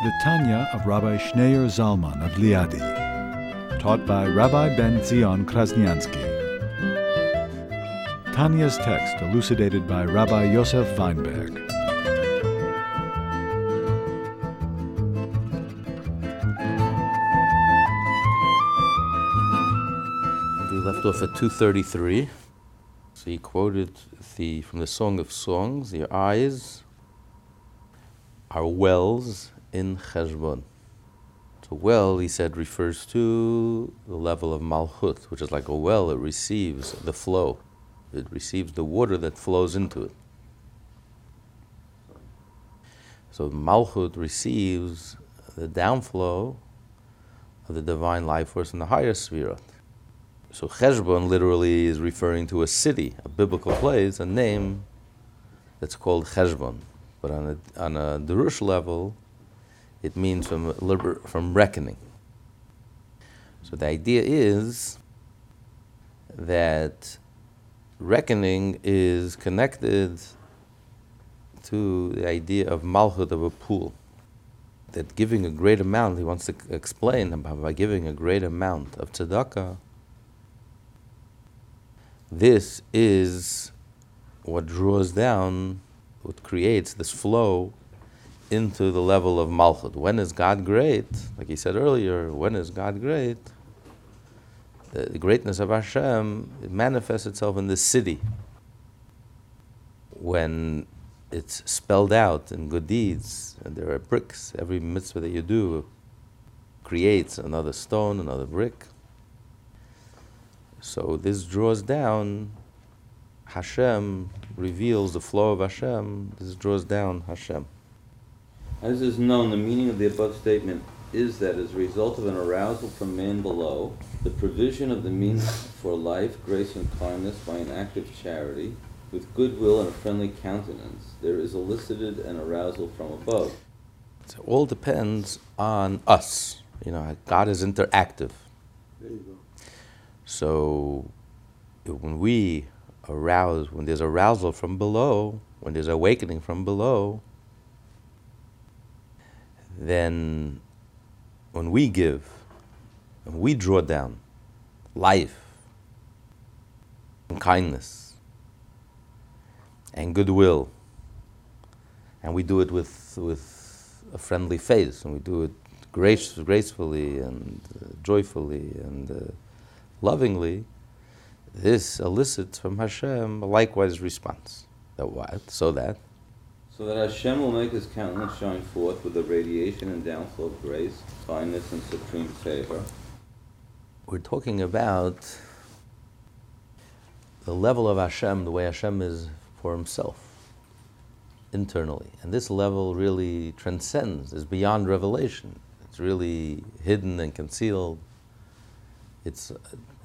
The Tanya of Rabbi Schneur Zalman of Liadi. Taught by Rabbi Ben Zion Krasniansky. Tanya's text elucidated by Rabbi Yosef Weinberg. We left off at 233. So he quoted the from the Song of Songs, your eyes are wells in Cheshbon. So well, he said, refers to the level of Malchut, which is like a well, it receives the flow. It receives the water that flows into it. So Malchut receives the downflow of the divine life force in the higher sphere. So Cheshbon literally is referring to a city, a biblical place, a name that's called Cheshbon. But on a, on a Derush level, it means from, liber- from reckoning. So the idea is that reckoning is connected to the idea of malchut of a pool. That giving a great amount, he wants to explain about by giving a great amount of tzedakah, this is what draws down, what creates this flow into the level of Malchut. When is God great? Like he said earlier, when is God great? The, greatness of Hashem it manifests itself in the city. When it's spelled out in good deeds, and there are bricks, every mitzvah that you do creates another stone, another brick. So this draws down Hashem, reveals the flow of Hashem. This draws down Hashem. As is known, the meaning of the above statement is that as a result of an arousal from man below, the provision of the means for life, grace, and kindness by an act of charity, with goodwill and a friendly countenance, there is elicited an arousal from above. So it all depends on us. You know, God is interactive. There you go. So when we arouse, when there's arousal from below, when there's awakening from below, then when we give, when we draw down life and kindness and goodwill, and we do it with, with a friendly face, and we do it grace, gracefully and uh, joyfully and uh, lovingly, this elicits from Hashem a likewise response. That what? So that So that Hashem will make his countenance shine forth with the radiation and downflow of grace, kindness, and supreme favor. we're talking about the level of Hashem, the way Hashem is for himself, internally. And this level really transcends, is beyond revelation. It's really hidden and concealed. It's,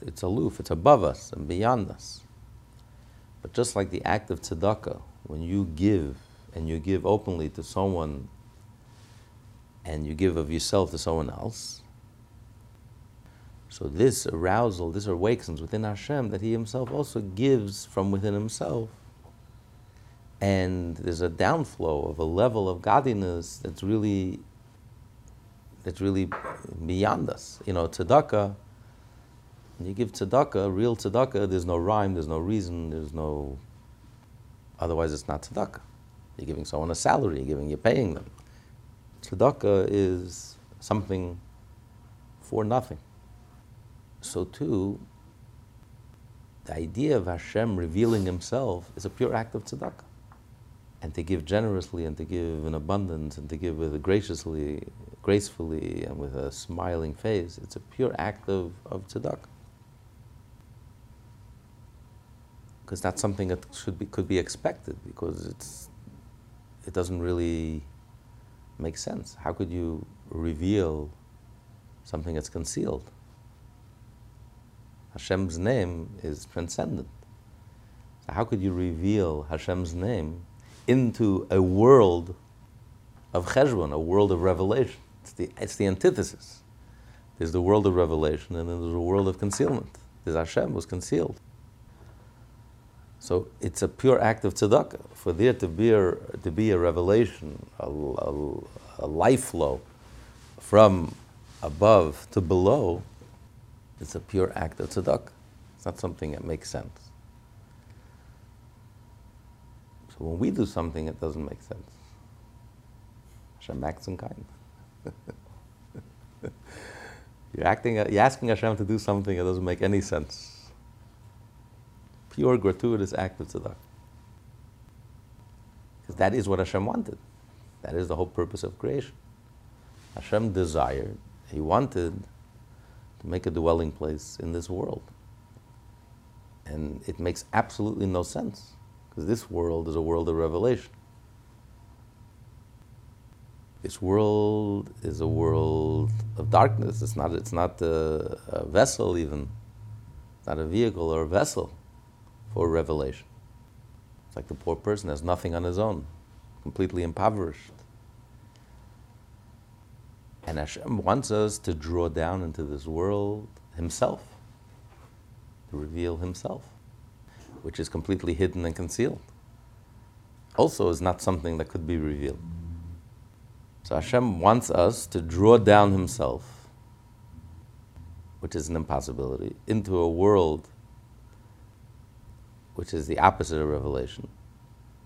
it's aloof, it's above us and beyond us. But just like the act of tzedakah, when you give and you give openly to someone and you give of yourself to someone else, so this arousal, this awakens within Hashem that He Himself also gives from within Himself. And there's a downflow of a level of godliness that's really that's really beyond us. You know, tzedakah, when you give tzedakah, real tzedakah, there's no rhyme, there's no reason, there's no otherwise it's not tzedakah. You're giving someone a salary, you're giving you're paying them. Tzedakah is something for nothing so too, the idea of Hashem revealing Himself is a pure act of tzedakah. And to give generously and to give in abundance and to give with a graciously, gracefully and with a smiling face, it's a pure act of, of tzedakah. Because that's something that should be, could be expected because it's, it doesn't really make sense. How could you reveal something that's concealed. Hashem's name is transcendent. So how could you reveal Hashem's name into a world of cheshbon, a world of revelation? It's the, it's the antithesis. There's the world of revelation, and then there's a world of concealment. There's Hashem was concealed. So it's a pure act of tzedakah. For there to be a, to be a revelation, a, a, a life flow from above to below, it's a pure act of tzedakah. It's not something that makes sense. So when we do something, it doesn't make sense. Hashem acts in kind. you're acting, you're asking Hashem to do something that doesn't make any sense pure gratuitous act of tzedakah. Because that is what Hashem wanted. That is the whole purpose of creation. Hashem desired, He wanted to make a dwelling place in this world. And it makes absolutely no sense, because this world is a world of revelation. This world is a world of darkness. It's not, it's not a, a vessel, even, not a vehicle or a vessel for revelation. It's like the poor person has nothing on his own, completely impoverished. And Hashem wants us to draw down into this world Himself, to reveal Himself, which is completely hidden and concealed. Also, is not something that could be revealed. So Hashem wants us to draw down Himself, which is an impossibility, into a world which is the opposite of revelation,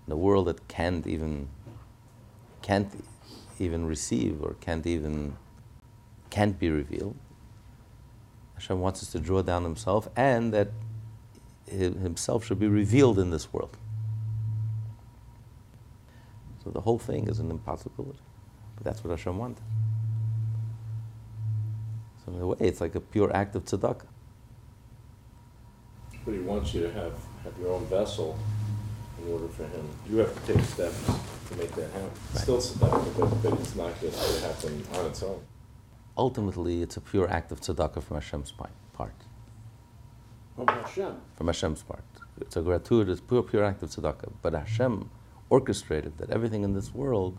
the world that can't even can't even receive or can't even can't be revealed. Hashem wants us to draw down Himself, and that Himself should be revealed in this world. So the whole thing is an impossibility, but that's what Hashem wanted. So in a way, it's like a pure act of tzedakah. But He wants you to have have your own vessel in order for him. You have to take steps to make that happen. Right. Still tzedakah, but, but it's not just going to happen on its own. Ultimately, it's a pure act of tzedakah from Hashem's part. From Hashem? From Hashem's part. It's a gratuitous, pure, pure act of tzedakah. But Hashem orchestrated that everything in this world,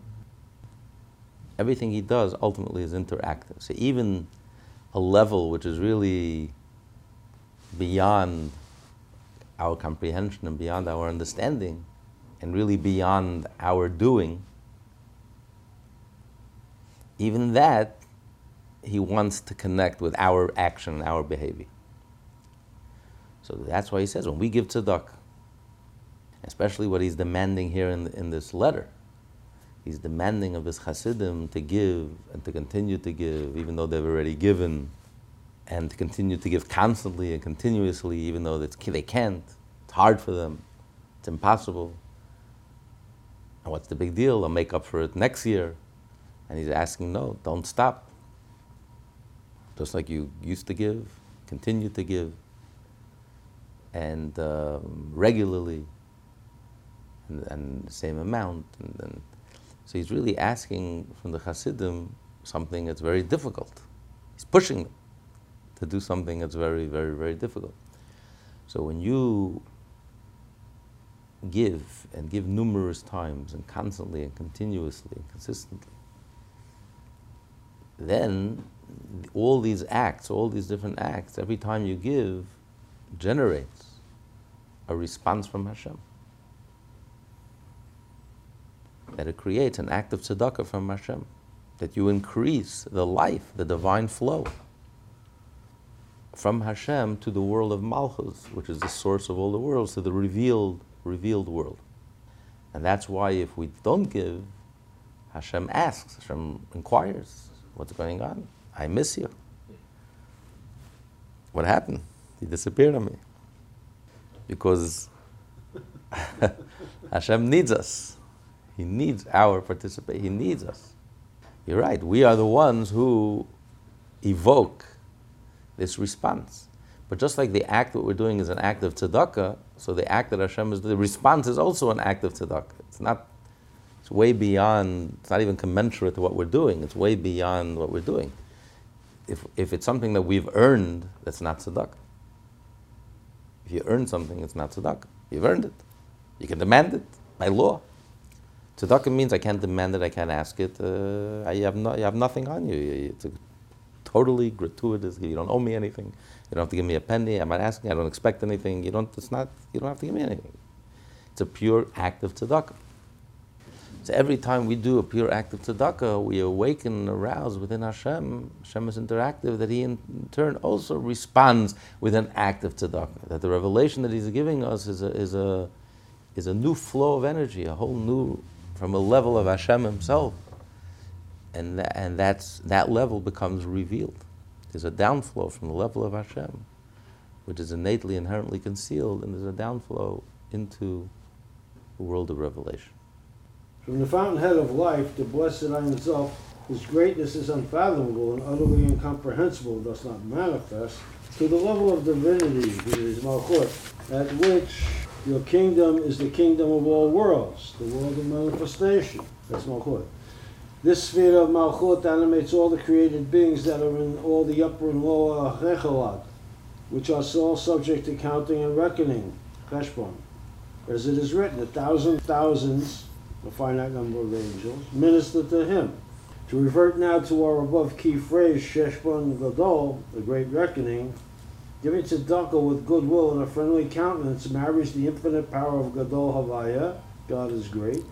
everything He does ultimately is interactive. So even a level which is really beyond our comprehension and beyond our understanding, and really beyond our doing, even that, he wants to connect with our action, and our behavior. So that's why he says when we give tzedakah, especially what he's demanding here in, in this letter, he's demanding of his Hasidim to give and to continue to give, even though they've already given and to continue to give constantly and continuously, even though they can't. It's hard for them. It's impossible. And what's the big deal? I'll make up for it next year. And he's asking, no, don't stop. Just like you used to give, continue to give, and um, regularly, and, and, the same amount. And, and so he's really asking from the Hasidim something that's very difficult. He's pushing them to do something that's very, very, very difficult. So when you give and give numerous times and constantly and continuously and consistently, then all these acts, all these different acts, every time you give, generates a response from Hashem. That it creates an act of tzedakah from Hashem. That you increase the life, the divine flow from Hashem to the world of Malchus, which is the source of all the worlds, to the revealed, revealed world. And that's why if we don't give, Hashem asks, Hashem inquires, what's going on? I miss you. What happened? He disappeared on me. Because Hashem needs us. He needs our participation. He needs us. You're right. We are the ones who evoke this response. But just like the act that we're doing is an act of tzedakah, so the act that Hashem is the response is also an act of tzedakah. It's not. It's way beyond. It's not even commensurate to what we're doing. It's way beyond what we're doing. if, if it's something that we've earned, that's not tzedakah. If you earn something, it's not tzedakah. You've earned it. You can demand it by law. Tzedakah means I can't demand it, I can't ask it. Uh, I have no, you have nothing on you. It's a totally gratuitous. You don't owe me anything. You don't have to give me a penny. I'm not asking. I don't expect anything. You don't. It's not. You don't have to give me anything. It's a pure act of tzedakah. So every time we do a pure act of tzedakah, we awaken and arouse within Hashem. Hashem is interactive, that He in turn also responds with an act of tzedakah. That the revelation that He's giving us is a, is a, is a new flow of energy, a whole new, from a level of Hashem Himself. And, and that's, that level becomes revealed. There's a downflow from the level of Hashem, which is innately, inherently concealed, and there's a downflow into the world of revelation. From the fountainhead of life, the blessed Ein Sof, whose greatness is unfathomable and utterly incomprehensible, does not manifest, to the level of divinity, that is Malchut, at which your kingdom is the kingdom of all worlds, the world of manifestation. That's Malchut. This sphere of Malchut animates all the created beings that are in all the upper and lower Rechelad, which are all subject to counting and reckoning, Cheshbon. As it is written, a thousand thousands a finite number of angels, minister to him. To revert now to our above key phrase, Cheshbon Gadol, the great reckoning, giving tzedakah with goodwill and a friendly countenance marries the infinite power of Gadol Havaya, God is great,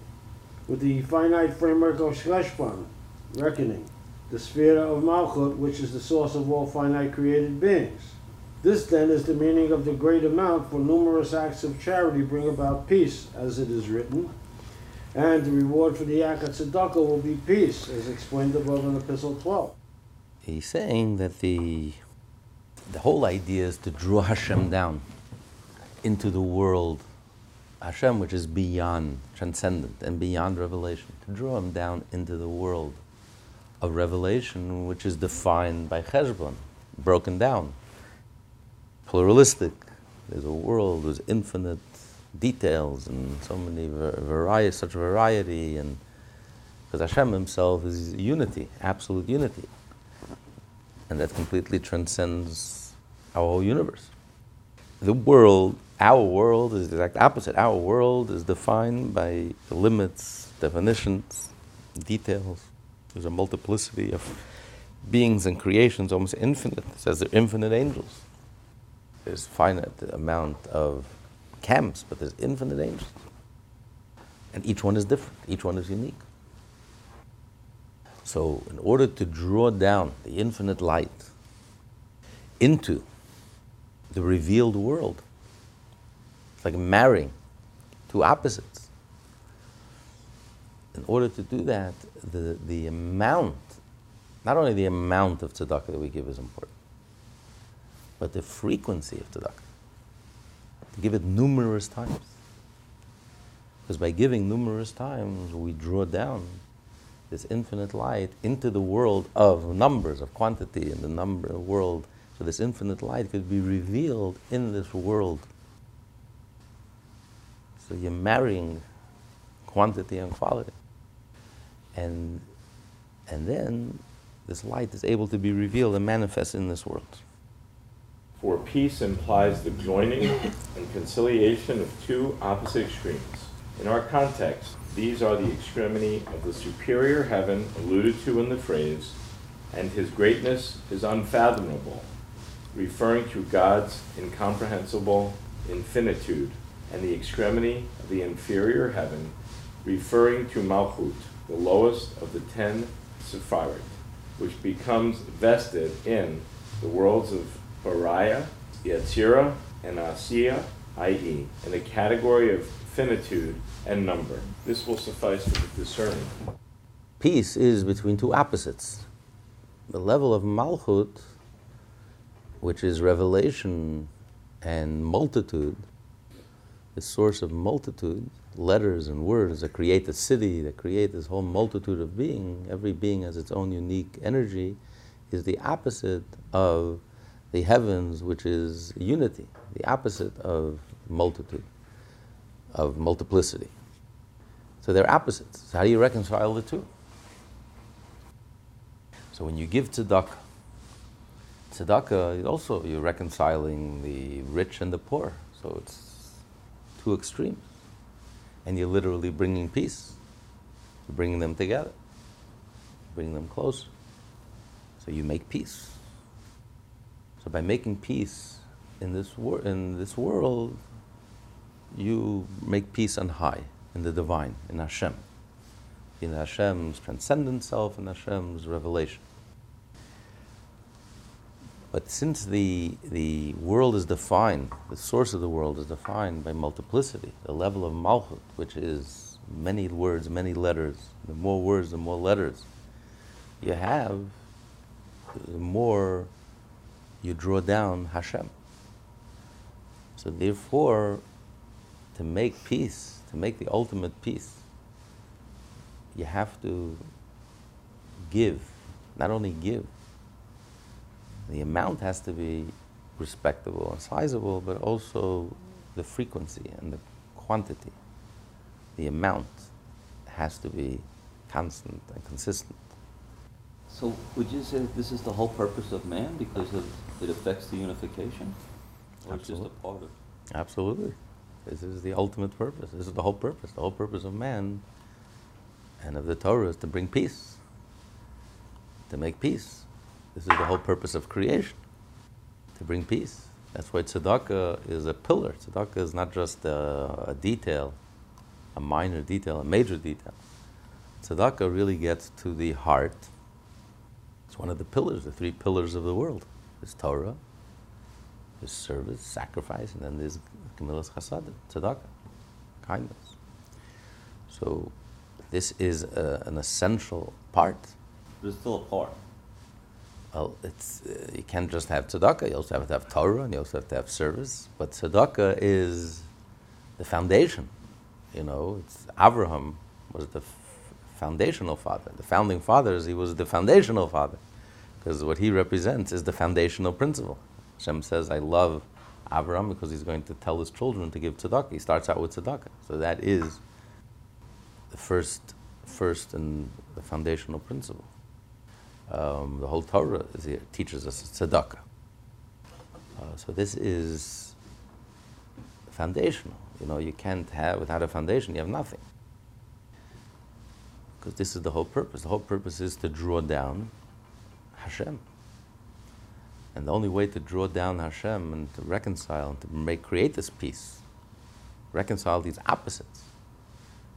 with the finite framework of Cheshbon, reckoning, the sphere of Malchut, which is the source of all finite created beings. This then is the meaning of the great amount, for numerous acts of charity bring about peace, as it is written, and the reward for the act of tzedakah will be peace, as explained above in Epistle 12. He's saying that the, the whole idea is to draw Hashem down into the world, Hashem, which is beyond, transcendent, and beyond revelation, to draw him down into the world of revelation, which is defined by Cheshbon, broken down, pluralistic. There's a world, there's infinite details and so many variety, such variety, and because Hashem Himself is unity, absolute unity, and that completely transcends our whole universe. The world, our world, is the exact opposite. Our world is defined by limits, definitions, details. There's a multiplicity of beings and creations, almost infinite. It says are infinite angels. There's finite amount of camps, but there's infinite angels. And each one is different, each one is unique. So, in order to draw down the infinite light into the revealed world, like marrying two opposites. In order to do that, the, the amount, not only the amount of tzedakah that we give is important, but the frequency of tzedakah To give it numerous times. Because by giving numerous times, we draw down this infinite light into the world of numbers, of quantity, in the number world. So this infinite light could be revealed in this world. So you're marrying quantity and quality. And, and then this light is able to be revealed and manifest in this world. For peace implies the joining and conciliation of two opposite extremes. In our context, these are the extremity of the superior heaven alluded to in the phrase, and his greatness is unfathomable, referring to God's incomprehensible infinitude, and the extremity of the inferior heaven, referring to Malchut, the lowest of the ten Sephiroth, which becomes vested in the worlds of Bariah, Yetzirah, and Asiya, i.e., in the category of finitude and number. This will suffice for the discerning. Peace is between two opposites. The level of Malchut, which is revelation and multitude, the source of multitude, letters and words that create the city, that create this whole multitude of being, every being has its own unique energy, is the opposite of the heavens, which is unity, the opposite of multitude, of multiplicity. So they're opposites. So how do you reconcile the two? So when you give tzedakah, tzedakah is also you're reconciling the rich and the poor. So it's two extremes. And you're literally bringing peace. You're bringing them together, bringing them close. So you make peace. So by making peace in this, wor- in this world, you make peace on high, in the divine, in Hashem, in Hashem's transcendent self, in Hashem's revelation. But since the, the world is defined, the source of the world is defined by multiplicity, the level of Malchut, which is many words, many letters, the more words, the more letters you have, the more you draw down Hashem. So therefore, to make peace, to make the ultimate peace, you have to give, not only give, the amount has to be respectable and sizable, but also the frequency and the quantity. The amount has to be constant and consistent. So would you say that this is the whole purpose of man because of, it affects the unification? Or it's just a part of it? Absolutely. This is the ultimate purpose. This is the whole purpose. The whole purpose of man and of the Torah is to bring peace, to make peace. This is the whole purpose of creation, to bring peace. That's why tzedakah is a pillar. Tzedakah is not just a, a detail, a minor detail, a major detail. Tzedakah really gets to the heart. It's one of the pillars, the three pillars of the world. There's Torah, there's service, sacrifice, and then there's Gemilas Chasadim, tzedakah, kindness. So this is a, an essential part. But it's still a part. Well, it's, uh, you can't just have tzedakah, you also have to have Torah, and you also have to have service. But tzedakah is the foundation. You know, it's Abraham was the f- foundational father. The founding fathers, he was the foundational father. Because what he represents is the foundational principle. Hashem says, I love Abraham because he's going to tell his children to give tzedakah. He starts out with tzedakah. So that is the first, first and the foundational principle. Um, the whole Torah here, teaches us tzedakah. Uh, so this is foundational. You know, you can't have, without a foundation, you have nothing. Because this is the whole purpose. The whole purpose is to draw down Hashem. And the only way to draw down Hashem and to reconcile and to make, create this peace, reconcile these opposites,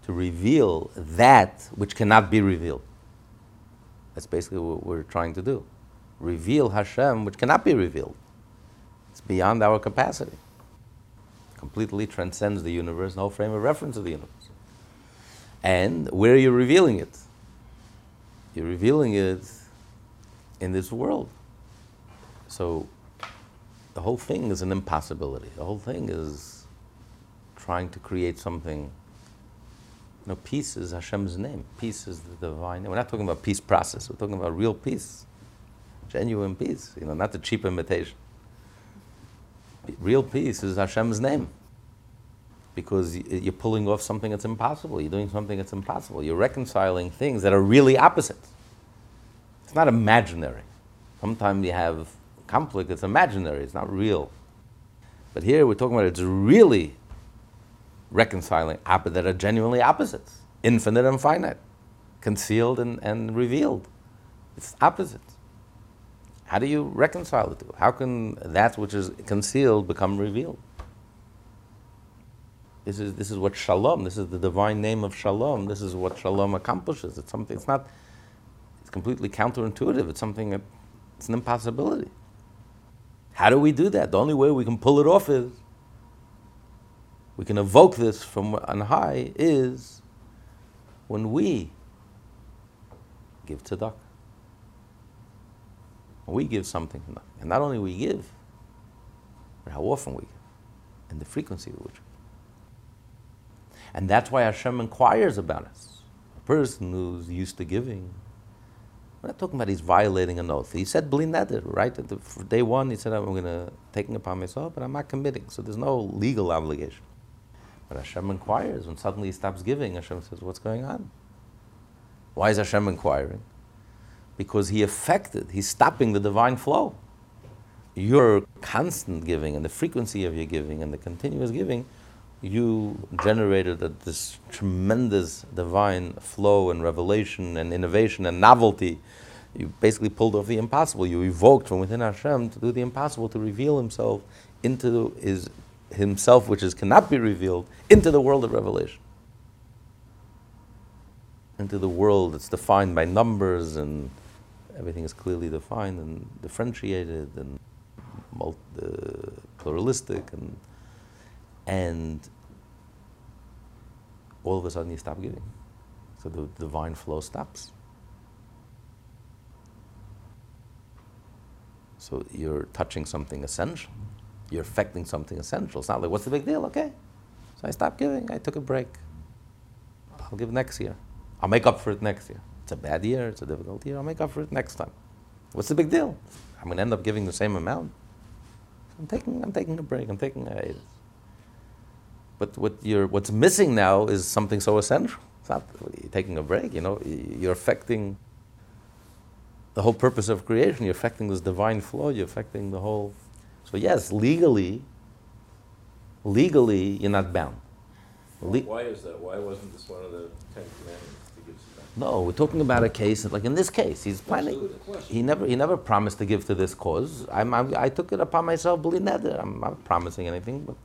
to reveal that which cannot be revealed. That's basically what we're trying to do. Reveal Hashem, which cannot be revealed. It's beyond our capacity. Completely transcends the universe, no frame of reference of the universe. And where are you revealing it? You're revealing it in this world. So the whole thing is an impossibility. The whole thing is trying to create something. Peace is Hashem's name. Peace is the divine. We're not talking about peace process. We're talking about real peace, genuine peace. You know, not the cheap imitation. Real peace is Hashem's name. Because you're pulling off something that's impossible. You're doing something that's impossible. You're reconciling things that are really opposites. It's not imaginary. Sometimes you have conflict that's imaginary, it's not real. But here we're talking about it's really reconciling that are genuinely opposites infinite and finite, concealed and, and revealed. It's opposites. How do you reconcile the two? How can that which is concealed become revealed? This is, this is what shalom, this is the divine name of shalom, this is what shalom accomplishes. It's something, it's not, it's completely counterintuitive. It's something that, it's an impossibility. How do we do that? The only way we can pull it off is, we can evoke this from on high is when we give tzedakah. We give something. And not only we give, but how often we give, and the frequency with which. And that's why Hashem inquires about us. A person who's used to giving, we're not talking about he's violating an oath. He said bli neder, right? At the, day one, he said, I'm going to taking upon myself, but I'm not committing. So there's no legal obligation. But Hashem inquires. When suddenly he stops giving, Hashem says, What's going on? Why is Hashem inquiring? Because he affected, he's stopping the divine flow. your constant giving and the frequency of your giving and the continuous giving, you generated a, this tremendous divine flow and revelation and innovation and novelty. You basically pulled off the impossible. You evoked from within Hashem to do the impossible, to reveal Himself into His Himself, which is cannot be revealed, into the world of revelation, into the world that's defined by numbers and everything is clearly defined and differentiated and multi- uh, pluralistic and and all of a sudden you stop giving. So the divine flow stops. So you're touching something essential. You're affecting something essential. It's not like, what's the big deal? Okay. So I stopped giving. I took a break. I'll give next year. I'll make up for it next year. It's a bad year. It's a difficult year. I'll make up for it next time. What's the big deal? I'm going to end up giving the same amount. I'm taking, I'm taking a break. I'm taking a hiatus. But what you're, what's missing now is something so essential. It's not taking a break, you know, you're affecting the whole purpose of creation. You're affecting this divine flow. You're affecting the whole. So yes, legally, legally, you're not bound. Le- Why is that? Why wasn't this one of the Ten Commandments to give No, we're talking about a case like in this case, he's planning. He never, he never promised to give to this cause. I'm, I'm, i took it upon myself, bli neder. I'm not promising anything, but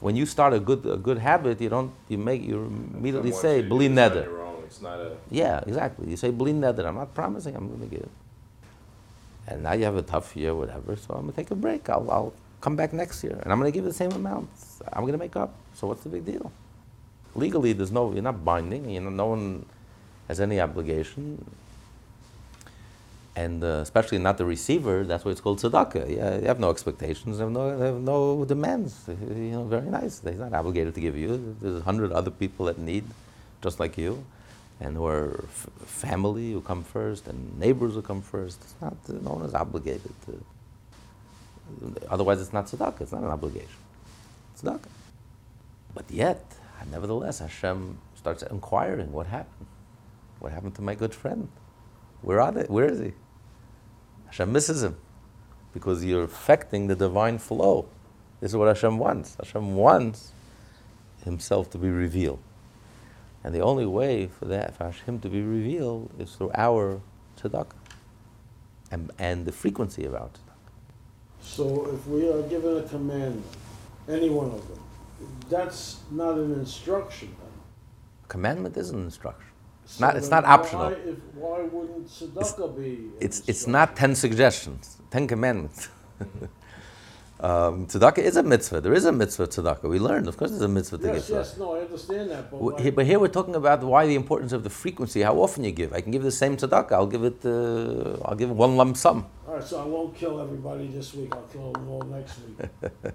when you start a good, a good habit, you don't, you make, you immediately say, bli neder. It's not a. Yeah, exactly. You say, bli neder. I'm not promising I'm going to give. And now you have a tough year, whatever. So I'm going to take a break. I'll, I'll come back next year, and I'm going to give the same amount. I'm going to make up. So what's the big deal? Legally, there's no, you're not binding. You know, no one has any obligation and uh, especially not the receiver, that's why it's called tzedakah. Yeah, you have no expectations, you have no, you have no demands. You know, very nice. He's not obligated to give you. There's a hundred other people that need, just like you, and f- family who come first, and neighbors who come first. It's not, no one is obligated to. Otherwise, it's not tzedakah. It's not an obligation. Tzedakah. But yet, nevertheless, Hashem starts inquiring, what happened? What happened to my good friend? Where are they? Where is he? Hashem misses him because you're affecting the divine flow. This is what Hashem wants. Hashem wants Himself to be revealed. And the only way for that, for Hashem to be revealed, is through our tzedakah and, and the frequency of our tzedakah. So if we are given a commandment, any one of them, that's not an instruction then. Commandment is an instruction. It's not, it's not optional. Why, if, why wouldn't tzedakah be? It's, it's not 10 suggestions, 10 commandments. Mm-hmm. Um, tzedakah is a mitzvah. There is a mitzvah tzedakah. We learned, of course, there's a mitzvah to yes, give. Yes, no, I understand that. But, w- but, here we're talking about why the importance of the frequency, how often you give. I can give the same tzedakah. I'll give it. Uh, I'll give it one lump sum. All right, so I won't kill everybody this week. I'll kill them all next week.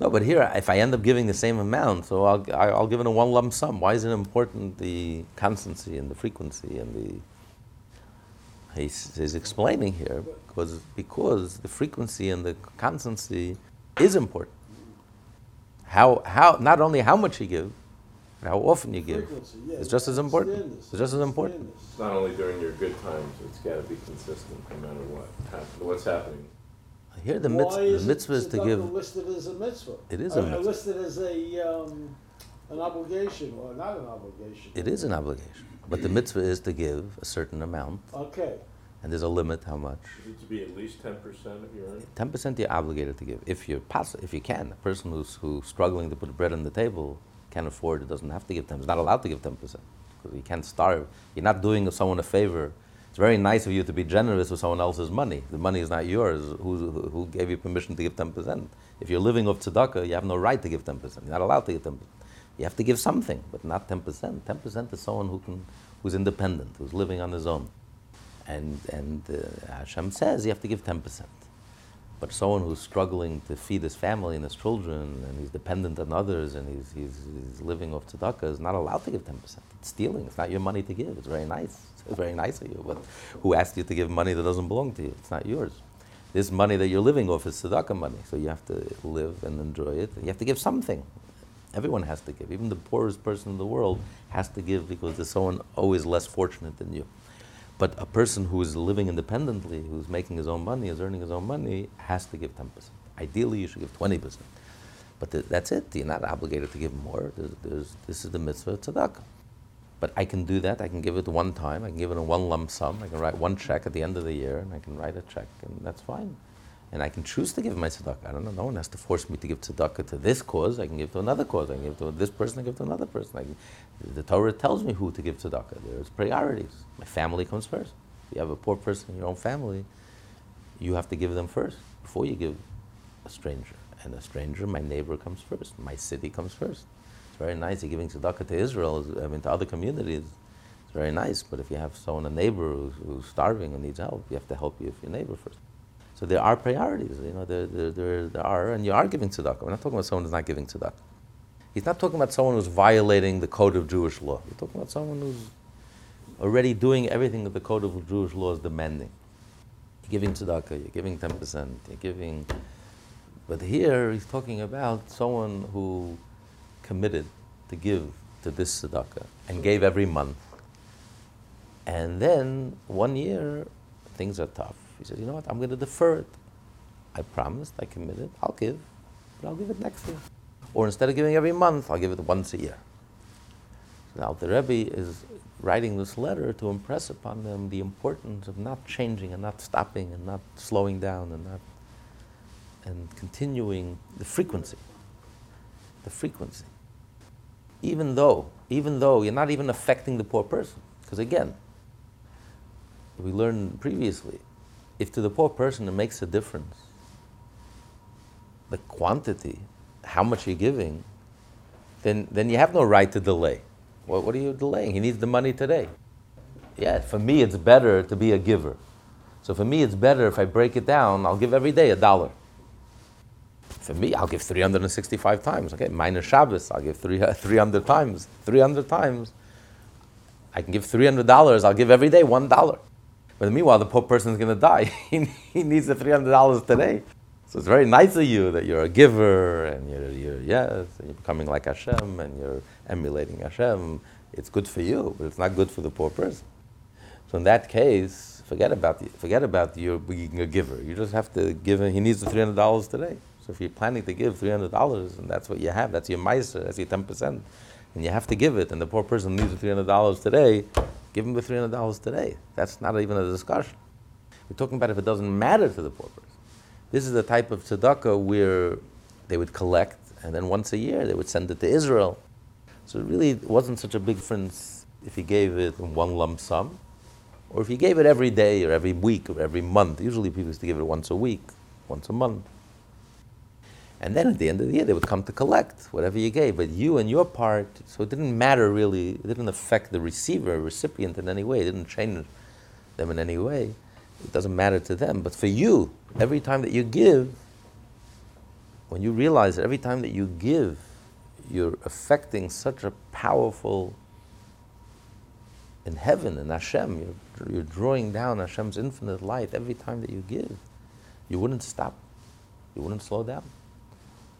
No, but here, if I end up giving the same amount, so I'll, I'll give it a one lump sum. Why is it important the constancy and the frequency and the. He's, he's explaining here because, because the frequency and the constancy is important. How, how, not only how much you give, but how often you give. Yeah, it's just as important. It's just as important. It's not only during your good times, it's got to be consistent no matter what, what's happening. Here the mitzvah, the mitzvah is to give. listed as a mitzvah. It is a uh, mitzvah. listed as a um, an obligation or not an obligation. It is an obligation, but the mitzvah is to give a certain amount. Okay. And there's a limit how much. It to be at least ten percent of your earnings? Ten percent you're obligated to give if you're poss- if you can. A person who's who's struggling to put bread on the table can't afford it. Doesn't have to give ten. He's not allowed to give ten percent because you can't starve. You're not doing someone a favor it's very nice of you to be generous with someone else's money. The money is not yours. Who, who gave you permission to give 10%? If you're living off tzedakah, you have no right to give 10%. You're not allowed to give 10%. You have to give something, but not 10%. 10% is someone who can, who's independent, who's living on his own. And, and uh, Hashem says you have to give 10%. But someone who's struggling to feed his family and his children, and he's dependent on others, and he's, he's, he's living off tzedakah, is not allowed to give 10%. It's stealing. It's not your money to give. It's very nice. It's very nice of you, but who asked you to give money that doesn't belong to you? It's not yours. This money that you're living off is tzedakah money, so you have to live and enjoy it. You have to give something. Everyone has to give. Even the poorest person in the world has to give because there's someone always less fortunate than you. But a person who is living independently, who's making his own money, is earning his own money, has to give 10%. Ideally, you should give 20%. But th- that's it. You're not obligated to give more. There's, there's, this is the mitzvah tzedakah. But I can do that. I can give it one time. I can give it in one lump sum. I can write one check at the end of the year, and I can write a check, and that's fine. And I can choose to give my tzedakah. I don't know. No one has to force me to give tzedakah to this cause. I can give to another cause. I can give to this person. I give to another person. Can, the Torah tells me who to give tzedakah. There's priorities. My family comes first. If you have a poor person in your own family, you have to give them first before you give a stranger. And a stranger, my neighbor comes first. My city comes first. It's very nice. You're giving tzedakah to Israel. I mean, to other communities. It's very nice. But if you have someone, a neighbor who's, who's starving and needs help, you have to help you your neighbor first. So there are priorities, you know, there, there, there, there are, and you are giving tzedakah. We're not talking about someone who's not giving tzedakah. He's not talking about someone who's violating the code of Jewish law. You're talking about someone who's already doing everything that the code of Jewish law is demanding. You're giving tzedakah, you're giving 10%, you're giving. But here he's talking about someone who committed to give to this tzedakah and gave every month. And then one year, things are tough he says, you know what, I'm going to defer it. I promised, I committed, I'll give, but I'll give it next year. Or instead of giving every month, I'll give it once a year. Now the Rebbe is writing this letter to impress upon them the importance of not changing and not stopping and not slowing down and not and continuing the frequency. The frequency. Even though, even though you're not even affecting the poor person. Because again, we learned previously, if to the poor person it makes a difference, the quantity, how much you're giving, then, then you have no right to delay. What, what are you delaying? He needs the money today. Yeah, for me it's better to be a giver. So for me it's better if I break it down, I'll give every day a dollar. For me, I'll give 365 times. Okay, minus Shabbos, I'll give three, 300 times. 300 times. I can give $300, I'll give every day $1. But meanwhile, the poor person is going to die. he, needs the $300 today. So it's very nice of you that you're a giver and you're, you're yes, and you're becoming like Hashem and you're emulating Hashem. It's good for you, but it's not good for the poor person. So in that case, forget about the, forget about you being a giver. You just have to give him. He needs the three hundred dollars today. So if you're planning to give three hundred dollars, and that's what you have, that's your meiser, that's your ten percent, and you have to give it, and the poor person needs the three hundred dollars today, Give him the $300 today. That's not even a discussion. We're talking about if it doesn't matter to the poor person. This is the type of tzedakah where they would collect, and then once a year they would send it to Israel. So it really wasn't such a big difference if he gave it in one lump sum, or if he gave it every day, or every week, or every month. Usually people used to give it once a week, once a month. And then at the end of the year, they would come to collect whatever you gave. But you and your part, so it didn't matter really, it didn't affect the receiver, recipient in any way, it didn't change them in any way. It doesn't matter to them. But for you, every time that you give, when you realize that every time that you give, you're affecting such a powerful, in heaven, in Hashem, you're, you're drawing down Hashem's infinite light every time that you give. You wouldn't stop, you wouldn't slow down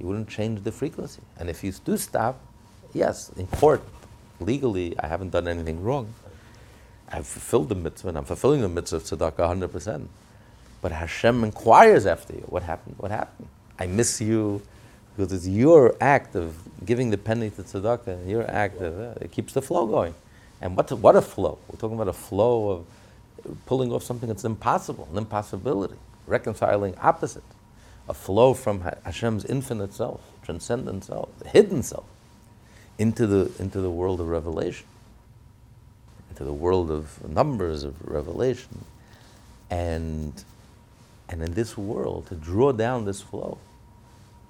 you wouldn't change the frequency. And if you do stop, yes, in court, legally, I haven't done anything wrong. I've fulfilled the mitzvah, and I'm fulfilling the mitzvah of tzedakah 100%. But Hashem inquires after you. What happened? What happened? I miss you because it's your act of giving the penny to tzedakah, your act of, uh, it keeps the flow going. And what, what a flow. We're talking about a flow of pulling off something that's impossible, an impossibility, reconciling opposites a flow from Hashem's infinite self, transcendent self, hidden self, into the, into the world of revelation, into the world of numbers of revelation. And, and in this world, to draw down this flow,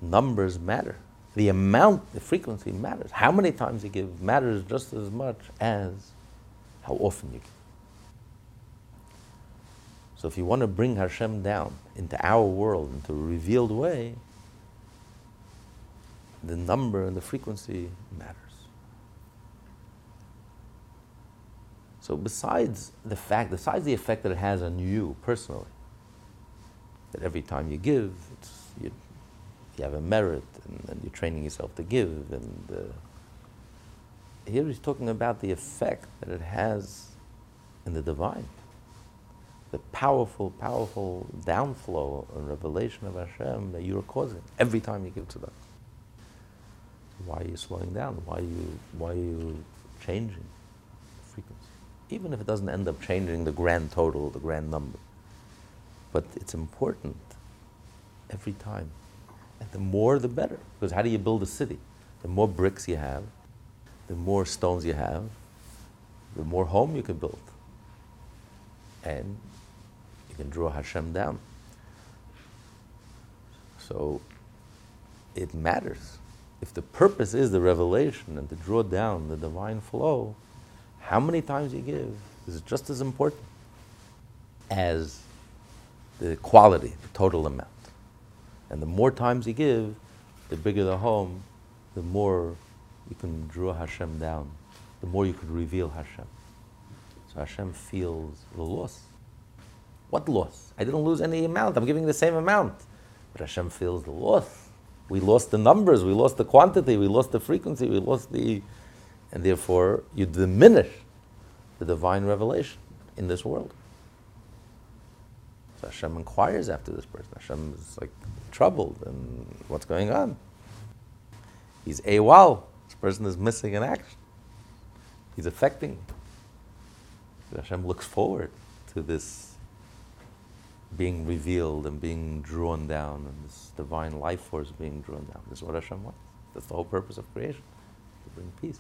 numbers matter. The amount, the frequency matters. How many times you give matters just as much as how often you give. So if you want to bring Hashem down into our world, into a revealed way, the number and the frequency matters. So besides the fact, besides the effect that it has on you personally, that every time you give, you, you have a merit and, and, you're training yourself to give, and uh, here he's talking about the effect that it has in the divine the powerful, powerful downflow and revelation of Hashem that you're causing every time you give tzedakah. Why are you slowing down? Why are you, why are you changing frequency? Even if it doesn't end up changing the grand total, the grand number. But it's important every time. And the more, the better. Because how do you build a city? The more bricks you have, the more stones you have, the more home you can build. And you can draw Hashem down. So it matters. If the purpose is the revelation and to draw down the divine flow, how many times you give is just as important as the quality, the total amount. And the more times you give, the bigger the home, the more you can draw Hashem down, the more you can reveal Hashem. So Hashem feels the loss. What loss? I didn't lose any amount. I'm giving the same amount. But Hashem feels the loss. We lost the numbers, we lost the quantity, we lost the frequency, we lost the. And therefore, you diminish the divine revelation in this world. So Hashem inquires after this person. Hashem is like troubled and what's going on? He's AWOL. This person is missing in action. He's affecting. Hashem looks forward to this being revealed and being drawn down, and this divine life force being drawn down. This is what Hashem wants. That's the whole purpose of creation to bring peace,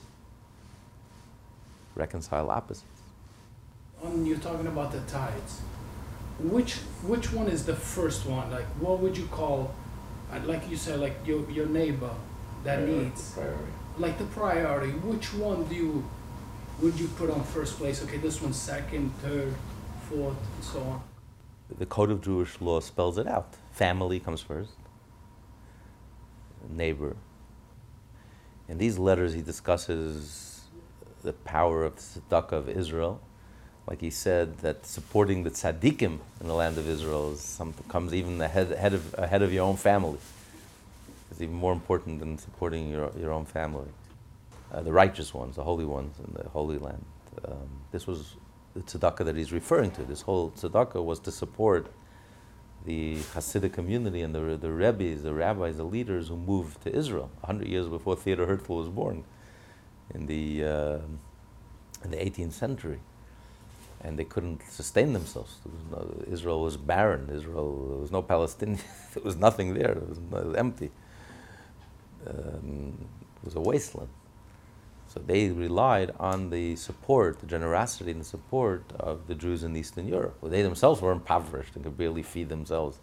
reconcile opposites. When you're talking about the tides, which which one is the first one? Like, what would you call, uh, like you said, like your your neighbor that Priority, needs, Priority. like the priority. Which one do you would you put on first place? Okay, this one's second, third, fourth, and so on. The Code of Jewish Law spells it out. Family comes first, neighbor. In these letters, he discusses the power of the tzedakah of Israel. Like he said, that supporting the tzaddikim in the land of Israel is something comes even ahead, ahead, of, ahead of your own family. It's even more important than supporting your, your own family. Uh, the righteous ones, the holy ones in the Holy Land. Um, this was the tzedakah that he's referring to. This whole tzedakah was to support the Hasidic community and the, the rebbes, the rabbis, the leaders who moved to Israel 100 years before Theodor Herzl was born in the, uh, in the 18th century. And they couldn't sustain themselves. Was no, Israel was barren. Israel, there was no Palestinian. there was nothing there. It was, it was empty. Um, it was a wasteland. So they relied on the support, the generosity and the support of the Jews in Eastern Europe. Well, they themselves were impoverished and could barely feed themselves.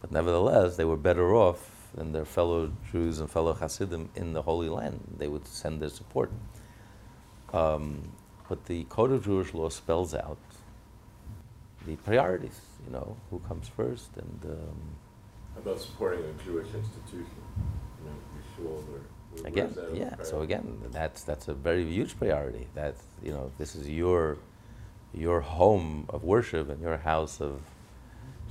But nevertheless, they were better off than their fellow Jews and fellow Hasidim in the Holy Land. They would send their support. Um, but the Code of Jewish Law spells out the priorities, you know, who comes first and. Um, about supporting a Jewish institution? You know, again, where's that on yeah. So again, that's that's a very huge priority. That you know, this is your your home of worship and your house of.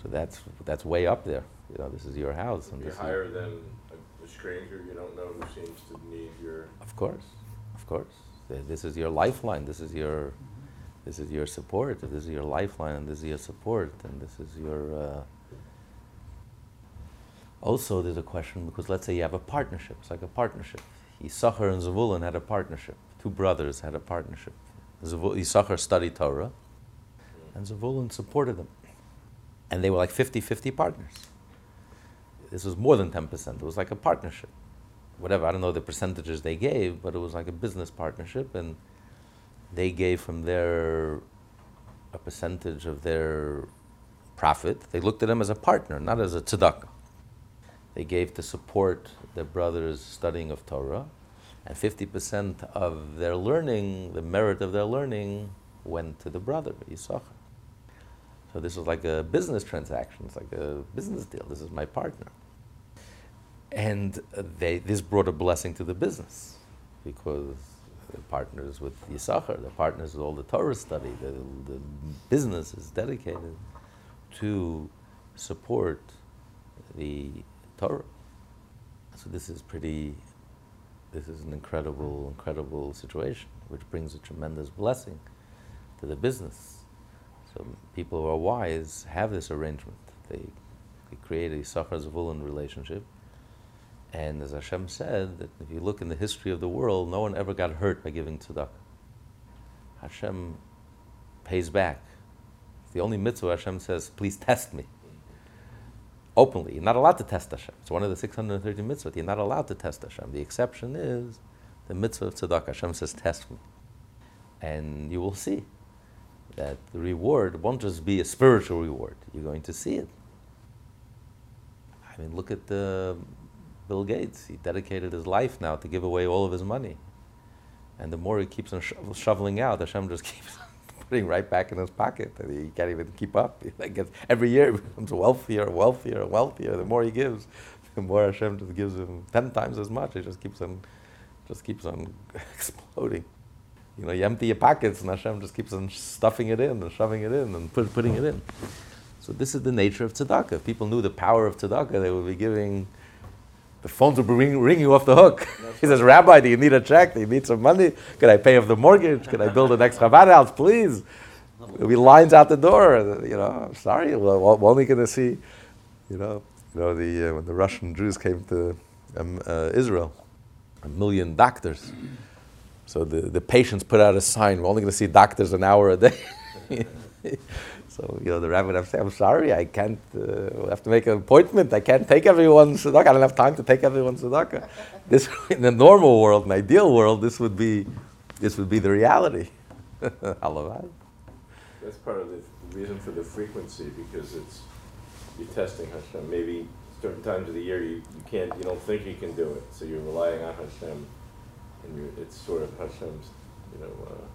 So that's that's way up there. You know, this is your house, and You're higher than a, a stranger you don't know who seems to need your. of course, of course, this is your lifeline. This is your this is your support. This is your lifeline, and this is your support, and this is your. Uh, also, there's a question because let's say you have a partnership. It's like a partnership. Yisachar and Zavulun had a partnership. Two brothers had a partnership. Yisachar studied Torah, and Zavulun supported them. And they were like 50 50 partners. This was more than 10%. It was like a partnership. Whatever, I don't know the percentages they gave, but it was like a business partnership, and they gave from their a percentage of their profit. They looked at him as a partner, not as a tzedakah they gave to support their brothers' studying of Torah, and 50% of their learning, the merit of their learning, went to the brother, Yisachar. So this was like a business transaction. It's like a business deal. This is my partner. And they, this brought a blessing to the business because the partners with Yisachar, the partners with all the Torah study, the, the business is dedicated to support the Torah. So this is pretty, this is an incredible, incredible situation, which brings a tremendous blessing to the business. So people who are wise have this arrangement. They, they create a Sachar Zvulun relationship. And as Hashem said, that if you look in the history of the world, no one ever got hurt by giving tzedakah. Hashem pays back. The only mitzvah Hashem says, please test me. Openly. You're not allowed to test Hashem. It's one of the 630 mitzvot. You're not allowed to test Hashem. The exception is the mitzvah of tzedakah. Hashem says, test me. And you will see that the reward won't just be a spiritual reward. You're going to see it. I mean, look at the Bill Gates. He dedicated his life now to give away all of his money. And the more he keeps on sho- shoveling out, Hashem just keeps putting right back in his pocket. He can't even keep up. Gets, every year he becomes wealthier, and wealthier, and wealthier. The more he gives, the more Hashem just gives him ten times as much. It just keeps on, just keeps on exploding. You know, you empty your pockets and Hashem just keeps on stuffing it in and shoving it in and put, putting it in. So this is the nature of tzedakah. If people knew the power of tzedakah, they would be giving the phones will be ring, ringing off the hook. he says, Rabbi, do you need a check? Do you need some money? Can I pay off the mortgage? Can I build an extra Chabad house, please? There'll be lines out the door. You know, I'm sorry, we're, we're only going to see, you know, you know the, uh, when the Russian Jews came to um, uh, Israel, a million doctors. So the, the patients put out a sign, we're only going to see doctors an hour a day. So, you know, the rabbi would have to say, I'm sorry, I can't, uh, we'll have to make an appointment. I can't take everyone's tzedakah. I don't have time to take everyone's tzedakah. This, in the normal world, in an ideal world, this would be, this would be the reality. Halavai. That's part of the reason for the frequency, because it's, you're testing Hashem. Maybe certain times of the year you, you can't, you don't think you can do it, so you're relying on Hashem, and you're, it's sort of Hashem's, you know, uh,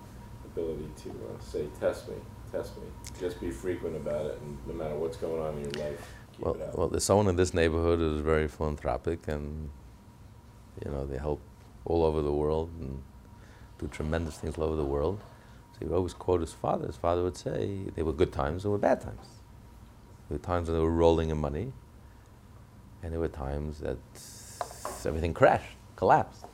ability to uh, say, test me, test me. Just be frequent about it, and no matter what's going on in your life, keep Well, well, there's someone in this neighborhood who's very philanthropic, and you know they help all over the world and do tremendous things all over the world. So he would always quote his father. His father would say there were good times, there were bad times. There were times when they were rolling in money, and there were times that everything crashed, collapsed.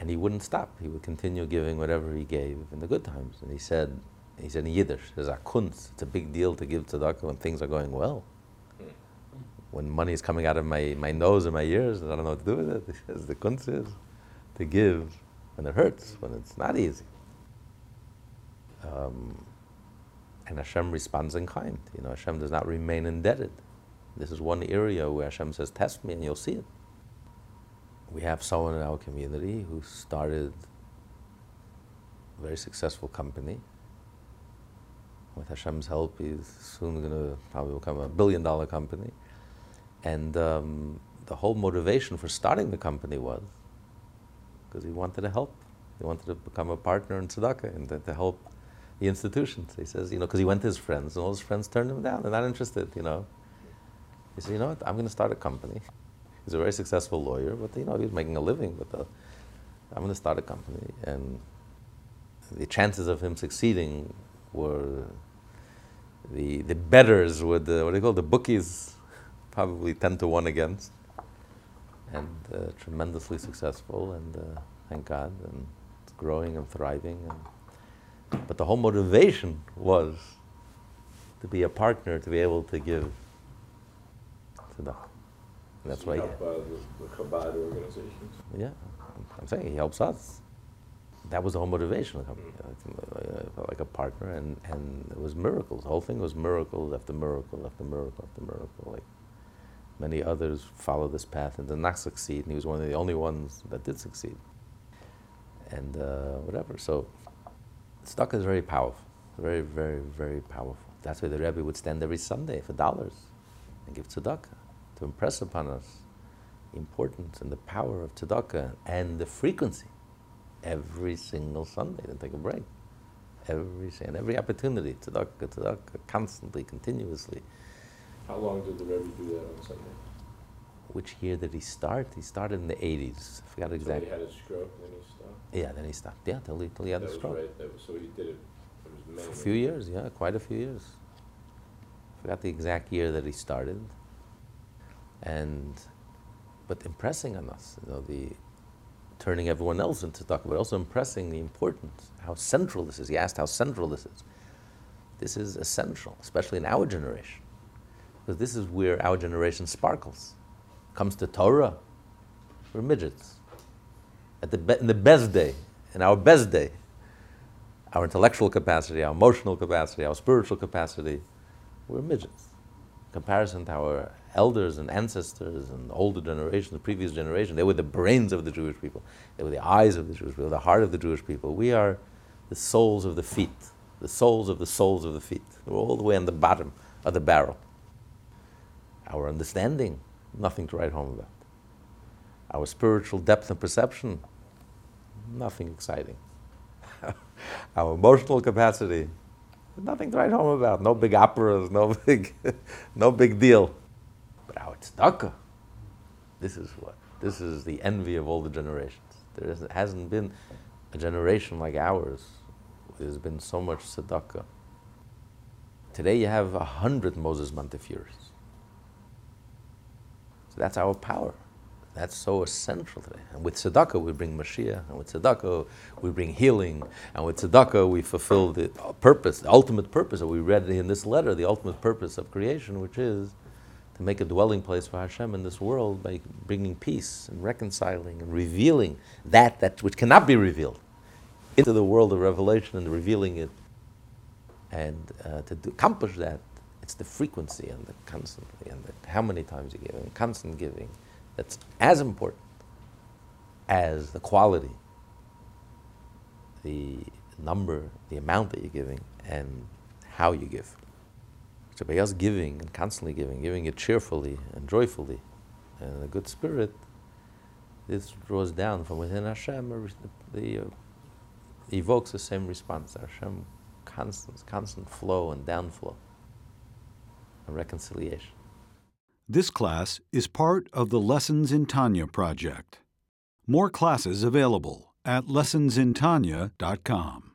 And he wouldn't stop. He would continue giving whatever he gave in the good times. And he said, he said in Yiddish, there's a kunz. It's a big deal to give tzedakah when things are going well. When money is coming out of my, my nose and my ears, and I don't know what to do with it. He says the kunz is to give when it hurts, when it's not easy. Um, and Hashem responds in kind. You know, Hashem does not remain indebted. This is one area where Hashem says, "Test me, and you'll see it." We have someone in our community who started a very successful company. With Hashem's help, he's soon going to probably become a billion-dollar company. And um, the whole motivation for starting the company was because he wanted to help. He wanted to become a partner in tzedakah and to, to help the institutions. He says, you know, because he went to his friends and all his friends turned him down. They're not interested, you know. He said, you know what, I'm going to start a company. He's a very successful lawyer, but, you know, he was making a living. But uh, I'm going to start a company. And the chances of him succeeding were the, the betters uh, what do you call the bookies, probably 10 to 1 against. And uh, tremendously successful, and uh, thank God, and it's growing and thriving. And, but the whole motivation was to be a partner, to be able to give tzedakah. That's So why, help, uh, the, the Chabad organizations. yeah, I'm saying he helps us. That was the whole motivation, like a, like a partner, and, and it was miracles. The whole thing was miracles after miracle after miracle after miracle. Like many others followed this path and did not succeed, and he was one of the only ones that did succeed. And uh, whatever. So, tzedakah is very powerful, very, very, very powerful. That's why the Rebbe would stand every Sunday for dollars and give tzedakah to impress upon us the importance and the power of tzedakah and the frequency. Every single Sunday, then take a break. Every and every opportunity, tzedakah, tzedakah, constantly, continuously. How long did the Rebbe do that on Sunday? Which year did he start? He started in the 80s. I forgot So exactly. he had a stroke, and then he stopped. Yeah, then he stopped. Yeah, till he, till he had that was stroke. right. That was, so he did it. Many, A few years, yeah, quite a few years. Forgot the exact year that he started. And, but impressing on us, you know, the turning everyone else into tzedakah, but also impressing the importance, how central this is. He asked how central this is. This is essential, especially in our generation, because this is where our generation sparkles. Comes to Torah, we're midgets. At the be- in the best day, in our best day, our intellectual capacity, our emotional capacity, our spiritual capacity, we're midgets. In comparison to our elders and ancestors and older generations, the previous generation, they were the brains of the Jewish people. They were the eyes of the Jewish people, the heart of the Jewish people. We are the soles of the feet, the soles of the soles of the feet. We're all the way on the bottom of the barrel. Our understanding, nothing to write home about. Our spiritual depth and perception, nothing exciting. Our emotional capacity, nothing to write home about. No big operas, no big, no big deal. Tzedakah, this is what, this is the envy of all the generations. There hasn't been a generation like ours. There's been so much tzedakah. Today you have a hundred Moses Montefiores. So that's our power. That's so essential today. And with tzedakah we bring Mashiach, and with tzedakah we bring healing, and with tzedakah we fulfill the purpose, the ultimate purpose that we read in this letter, the ultimate purpose of creation, which is to make a dwelling place for Hashem in this world by bringing peace and reconciling and revealing that, that which cannot be revealed into the world of revelation and revealing it. And uh, to accomplish that, it's the frequency and the constantly and the, how many times you give and constant giving that's as important as the quality, the number, the amount that you're giving, and how you give. So by us giving and constantly giving, giving it cheerfully and joyfully, and a good spirit, this draws down from within Hashem, the, uh, evokes the same response. Hashem, constant, constant flow and downflow, and reconciliation. This class is part of the Lessons in Tanya project. More classes available at lessonsintanya.com.